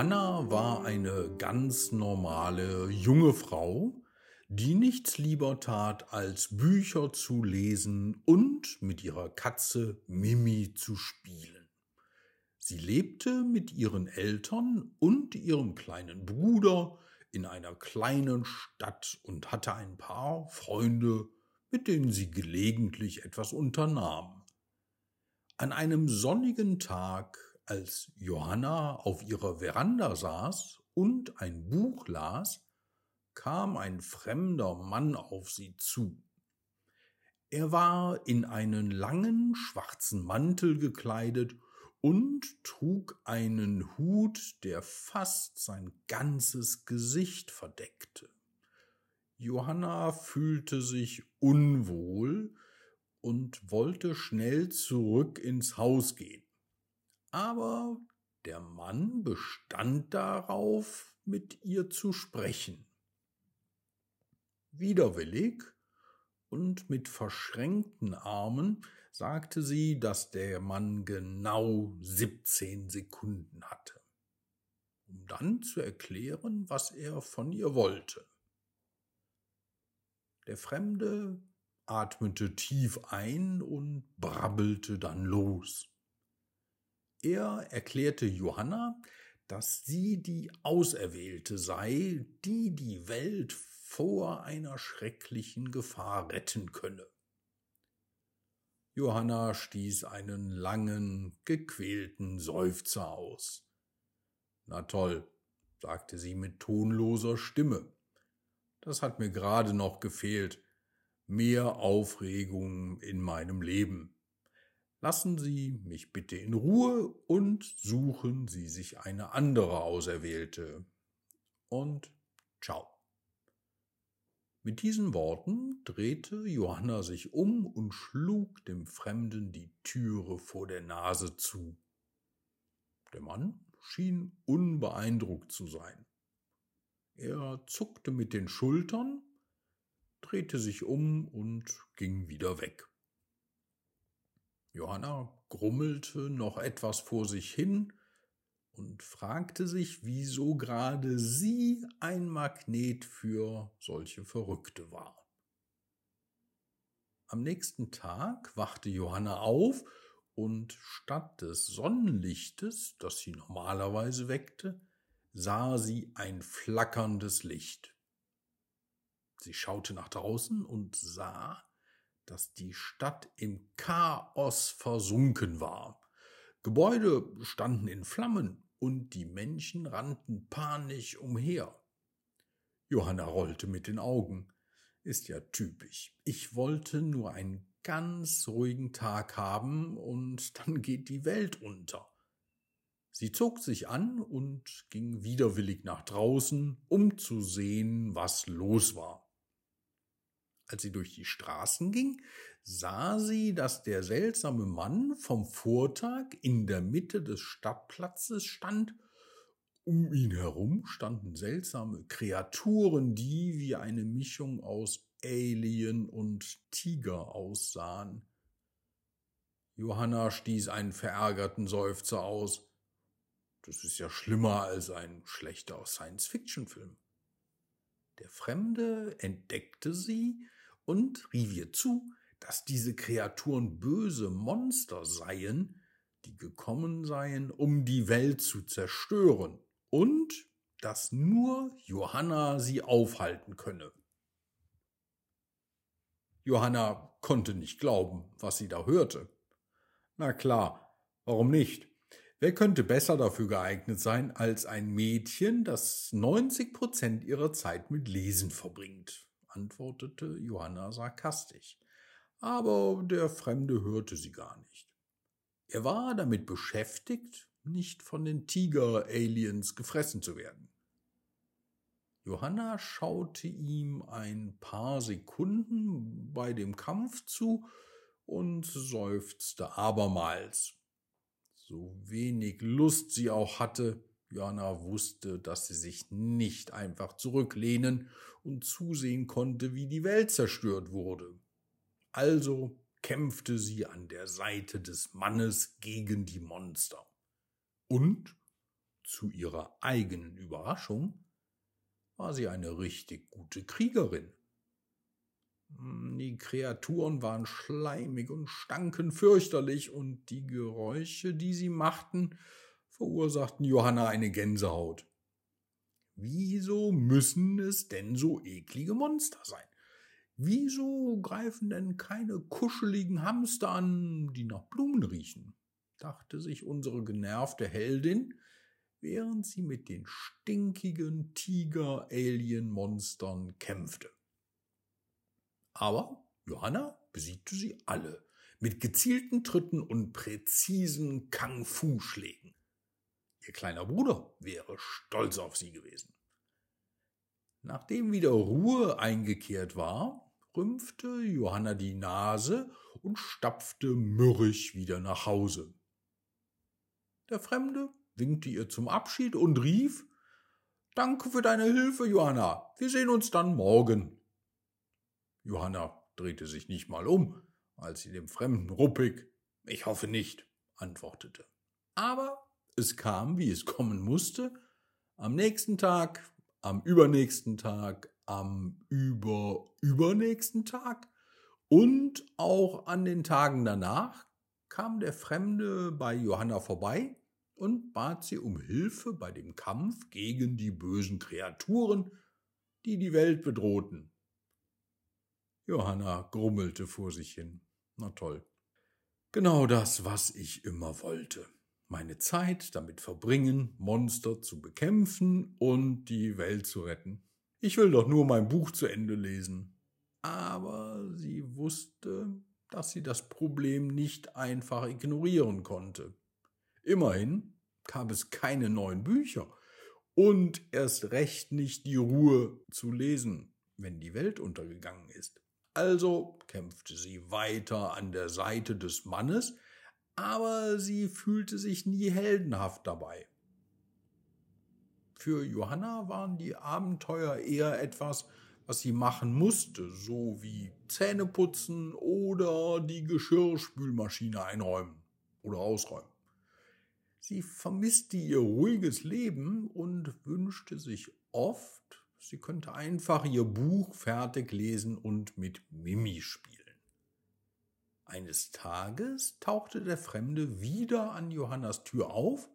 Johanna war eine ganz normale junge Frau, die nichts lieber tat, als Bücher zu lesen und mit ihrer Katze Mimi zu spielen. Sie lebte mit ihren Eltern und ihrem kleinen Bruder in einer kleinen Stadt und hatte ein paar Freunde, mit denen sie gelegentlich etwas unternahm. An einem sonnigen Tag, als Johanna auf ihrer Veranda saß und ein Buch las, kam ein fremder Mann auf sie zu. Er war in einen langen schwarzen Mantel gekleidet und trug einen Hut, der fast sein ganzes Gesicht verdeckte. Johanna fühlte sich unwohl und wollte schnell zurück ins Haus gehen. Aber der Mann bestand darauf, mit ihr zu sprechen. Widerwillig und mit verschränkten Armen sagte sie, dass der Mann genau 17 Sekunden hatte, um dann zu erklären, was er von ihr wollte. Der Fremde atmete tief ein und brabbelte dann los. Er erklärte Johanna, dass sie die Auserwählte sei, die die Welt vor einer schrecklichen Gefahr retten könne. Johanna stieß einen langen, gequälten Seufzer aus. Na toll, sagte sie mit tonloser Stimme. Das hat mir gerade noch gefehlt. Mehr Aufregung in meinem Leben. Lassen Sie mich bitte in Ruhe und suchen Sie sich eine andere Auserwählte. Und ciao. Mit diesen Worten drehte Johanna sich um und schlug dem Fremden die Türe vor der Nase zu. Der Mann schien unbeeindruckt zu sein. Er zuckte mit den Schultern, drehte sich um und ging wieder weg. Johanna grummelte noch etwas vor sich hin, und fragte sich, wieso gerade sie ein Magnet für solche Verrückte war. Am nächsten Tag wachte Johanna auf und statt des Sonnenlichtes, das sie normalerweise weckte, sah sie ein flackerndes Licht. Sie schaute nach draußen und sah, dass die Stadt im Chaos versunken war. Gebäude standen in Flammen und die Menschen rannten panisch umher. Johanna rollte mit den Augen. Ist ja typisch. Ich wollte nur einen ganz ruhigen Tag haben und dann geht die Welt unter. Sie zog sich an und ging widerwillig nach draußen, um zu sehen, was los war. Als sie durch die Straßen ging, sah sie, dass der seltsame Mann vom Vortag in der Mitte des Stadtplatzes stand. Um ihn herum standen seltsame Kreaturen, die wie eine Mischung aus Alien und Tiger aussahen. Johanna stieß einen verärgerten Seufzer aus. Das ist ja schlimmer als ein schlechter Science-Fiction-Film. Der Fremde entdeckte sie und rief ihr zu, dass diese Kreaturen böse Monster seien, die gekommen seien, um die Welt zu zerstören, und dass nur Johanna sie aufhalten könne. Johanna konnte nicht glauben, was sie da hörte. Na klar, warum nicht? Wer könnte besser dafür geeignet sein als ein Mädchen, das 90 Prozent ihrer Zeit mit Lesen verbringt? Antwortete Johanna sarkastisch aber der Fremde hörte sie gar nicht. Er war damit beschäftigt, nicht von den Tiger-Aliens gefressen zu werden. Johanna schaute ihm ein paar Sekunden bei dem Kampf zu und seufzte abermals. So wenig Lust sie auch hatte, Johanna wusste, dass sie sich nicht einfach zurücklehnen und zusehen konnte, wie die Welt zerstört wurde. Also kämpfte sie an der Seite des Mannes gegen die Monster. Und zu ihrer eigenen Überraschung war sie eine richtig gute Kriegerin. Die Kreaturen waren schleimig und stanken fürchterlich, und die Geräusche, die sie machten, verursachten Johanna eine Gänsehaut. Wieso müssen es denn so eklige Monster sein? Wieso greifen denn keine kuscheligen Hamster an, die nach Blumen riechen? dachte sich unsere genervte Heldin, während sie mit den stinkigen Tiger-Alien-Monstern kämpfte. Aber Johanna besiegte sie alle mit gezielten Tritten und präzisen Kung-Fu-Schlägen. Ihr kleiner Bruder wäre stolz auf sie gewesen. Nachdem wieder Ruhe eingekehrt war, rümpfte Johanna die Nase und stapfte mürrisch wieder nach Hause. Der Fremde winkte ihr zum Abschied und rief Danke für deine Hilfe, Johanna. Wir sehen uns dann morgen. Johanna drehte sich nicht mal um, als sie dem Fremden ruppig Ich hoffe nicht, antwortete. Aber es kam, wie es kommen musste. Am nächsten Tag, am übernächsten Tag, am überübernächsten Tag und auch an den Tagen danach kam der Fremde bei Johanna vorbei und bat sie um Hilfe bei dem Kampf gegen die bösen Kreaturen, die die Welt bedrohten. Johanna grummelte vor sich hin. Na toll. Genau das, was ich immer wollte. Meine Zeit damit verbringen, Monster zu bekämpfen und die Welt zu retten. Ich will doch nur mein Buch zu Ende lesen. Aber sie wusste, dass sie das Problem nicht einfach ignorieren konnte. Immerhin gab es keine neuen Bücher und erst recht nicht die Ruhe zu lesen, wenn die Welt untergegangen ist. Also kämpfte sie weiter an der Seite des Mannes, aber sie fühlte sich nie heldenhaft dabei. Für Johanna waren die Abenteuer eher etwas, was sie machen musste, so wie Zähne putzen oder die Geschirrspülmaschine einräumen oder ausräumen. Sie vermisste ihr ruhiges Leben und wünschte sich oft, sie könnte einfach ihr Buch fertig lesen und mit Mimi spielen. Eines Tages tauchte der Fremde wieder an Johannas Tür auf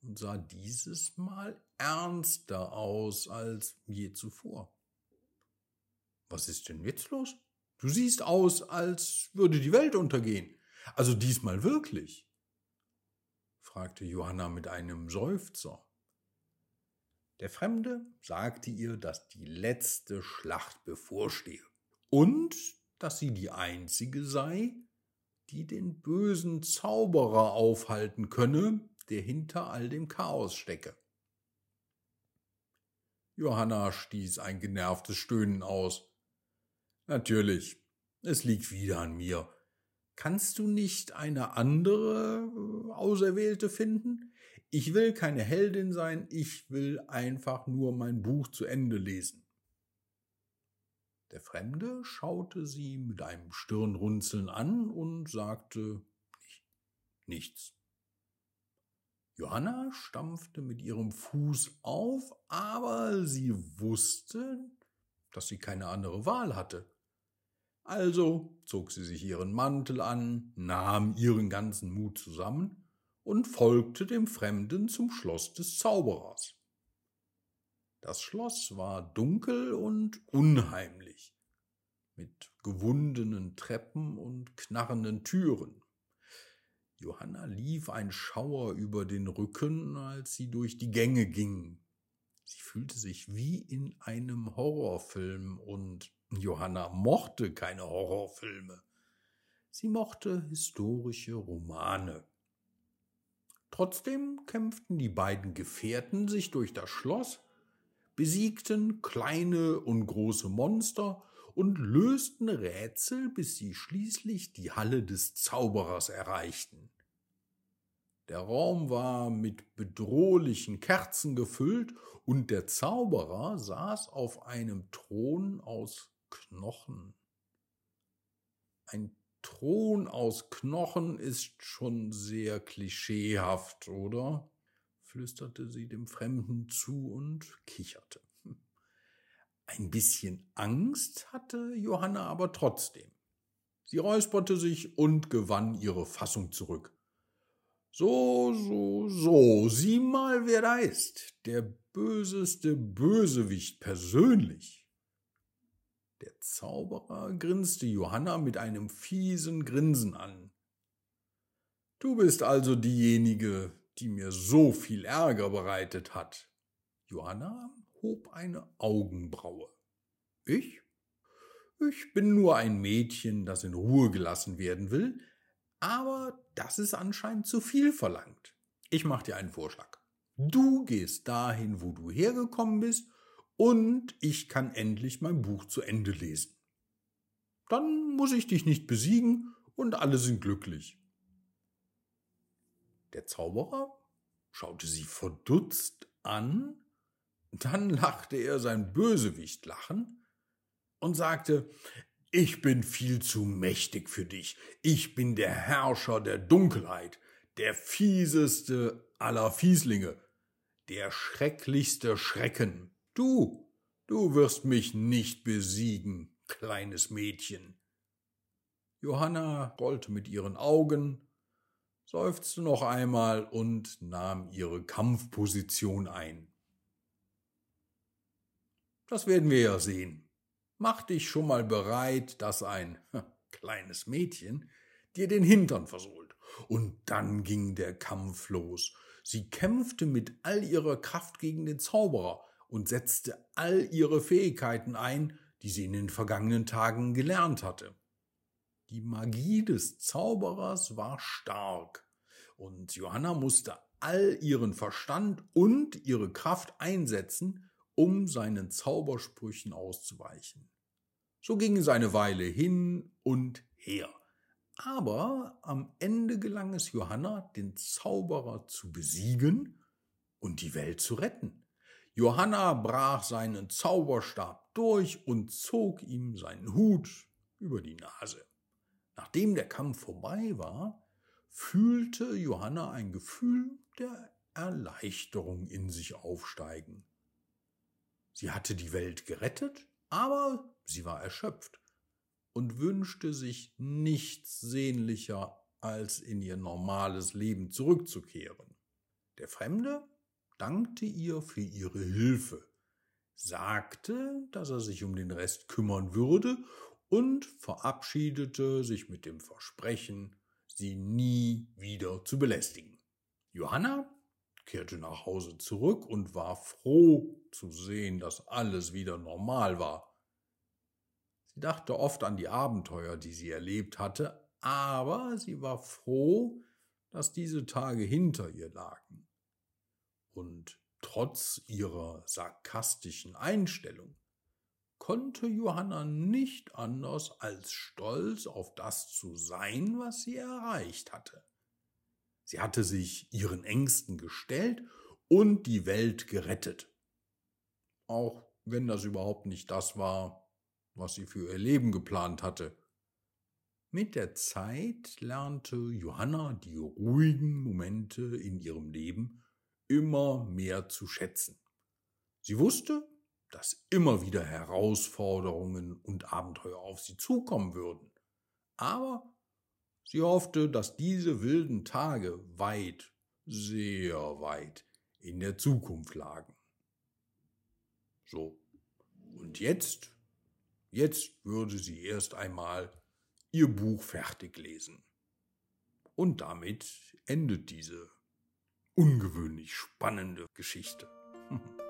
und sah dieses Mal ernster aus als je zuvor. Was ist denn jetzt los? Du siehst aus, als würde die Welt untergehen. Also diesmal wirklich? fragte Johanna mit einem Seufzer. Der Fremde sagte ihr, dass die letzte Schlacht bevorstehe und dass sie die einzige sei, die den bösen Zauberer aufhalten könne, der hinter all dem Chaos stecke. Johanna stieß ein genervtes Stöhnen aus. Natürlich, es liegt wieder an mir. Kannst du nicht eine andere äh, Auserwählte finden? Ich will keine Heldin sein, ich will einfach nur mein Buch zu Ende lesen. Der Fremde schaute sie mit einem Stirnrunzeln an und sagte nichts. Johanna stampfte mit ihrem Fuß auf, aber sie wusste, dass sie keine andere Wahl hatte. Also zog sie sich ihren Mantel an, nahm ihren ganzen Mut zusammen und folgte dem Fremden zum Schloss des Zauberers. Das Schloss war dunkel und unheimlich, mit gewundenen Treppen und knarrenden Türen. Johanna lief ein Schauer über den Rücken, als sie durch die Gänge ging. Sie fühlte sich wie in einem Horrorfilm und Johanna mochte keine Horrorfilme. Sie mochte historische Romane. Trotzdem kämpften die beiden Gefährten sich durch das Schloss, besiegten kleine und große Monster und lösten Rätsel, bis sie schließlich die Halle des Zauberers erreichten. Der Raum war mit bedrohlichen Kerzen gefüllt und der Zauberer saß auf einem Thron aus Knochen. Ein Thron aus Knochen ist schon sehr klischeehaft, oder? Flüsterte sie dem Fremden zu und kicherte. Ein bisschen Angst hatte Johanna aber trotzdem. Sie räusperte sich und gewann ihre Fassung zurück. So, so, so, sieh mal, wer da ist. Der böseste Bösewicht persönlich. Der Zauberer grinste Johanna mit einem fiesen Grinsen an. Du bist also diejenige, die mir so viel Ärger bereitet hat. Johanna hob eine Augenbraue. Ich? Ich bin nur ein Mädchen, das in Ruhe gelassen werden will, aber das ist anscheinend zu viel verlangt. Ich mache dir einen Vorschlag. Du gehst dahin, wo du hergekommen bist, und ich kann endlich mein Buch zu Ende lesen. Dann muss ich dich nicht besiegen und alle sind glücklich. Der Zauberer schaute sie verdutzt an, dann lachte er sein Bösewichtlachen und sagte, ich bin viel zu mächtig für dich. Ich bin der Herrscher der Dunkelheit, der fieseste aller Fieslinge, der schrecklichste Schrecken. Du, du wirst mich nicht besiegen, kleines Mädchen. Johanna rollte mit ihren Augen, seufzte noch einmal und nahm ihre Kampfposition ein. Das werden wir ja sehen. Mach dich schon mal bereit, dass ein kleines Mädchen dir den Hintern versohlt. Und dann ging der Kampf los. Sie kämpfte mit all ihrer Kraft gegen den Zauberer und setzte all ihre Fähigkeiten ein, die sie in den vergangenen Tagen gelernt hatte. Die Magie des Zauberers war stark, und Johanna musste all ihren Verstand und ihre Kraft einsetzen, um seinen Zaubersprüchen auszuweichen. So ging es eine Weile hin und her. Aber am Ende gelang es Johanna, den Zauberer zu besiegen und die Welt zu retten. Johanna brach seinen Zauberstab durch und zog ihm seinen Hut über die Nase. Nachdem der Kampf vorbei war, fühlte Johanna ein Gefühl der Erleichterung in sich aufsteigen. Sie hatte die Welt gerettet, aber sie war erschöpft und wünschte sich nichts sehnlicher, als in ihr normales Leben zurückzukehren. Der Fremde dankte ihr für ihre Hilfe, sagte, dass er sich um den Rest kümmern würde und verabschiedete sich mit dem Versprechen, sie nie wieder zu belästigen. Johanna kehrte nach Hause zurück und war froh zu sehen, dass alles wieder normal war. Sie dachte oft an die Abenteuer, die sie erlebt hatte, aber sie war froh, dass diese Tage hinter ihr lagen. Und trotz ihrer sarkastischen Einstellung konnte Johanna nicht anders als stolz auf das zu sein, was sie erreicht hatte. Sie hatte sich ihren Ängsten gestellt und die Welt gerettet. Auch wenn das überhaupt nicht das war, was sie für ihr Leben geplant hatte. Mit der Zeit lernte Johanna die ruhigen Momente in ihrem Leben immer mehr zu schätzen. Sie wusste, dass immer wieder Herausforderungen und Abenteuer auf sie zukommen würden. Aber Sie hoffte, dass diese wilden Tage weit, sehr weit in der Zukunft lagen. So, und jetzt, jetzt würde sie erst einmal ihr Buch fertig lesen. Und damit endet diese ungewöhnlich spannende Geschichte.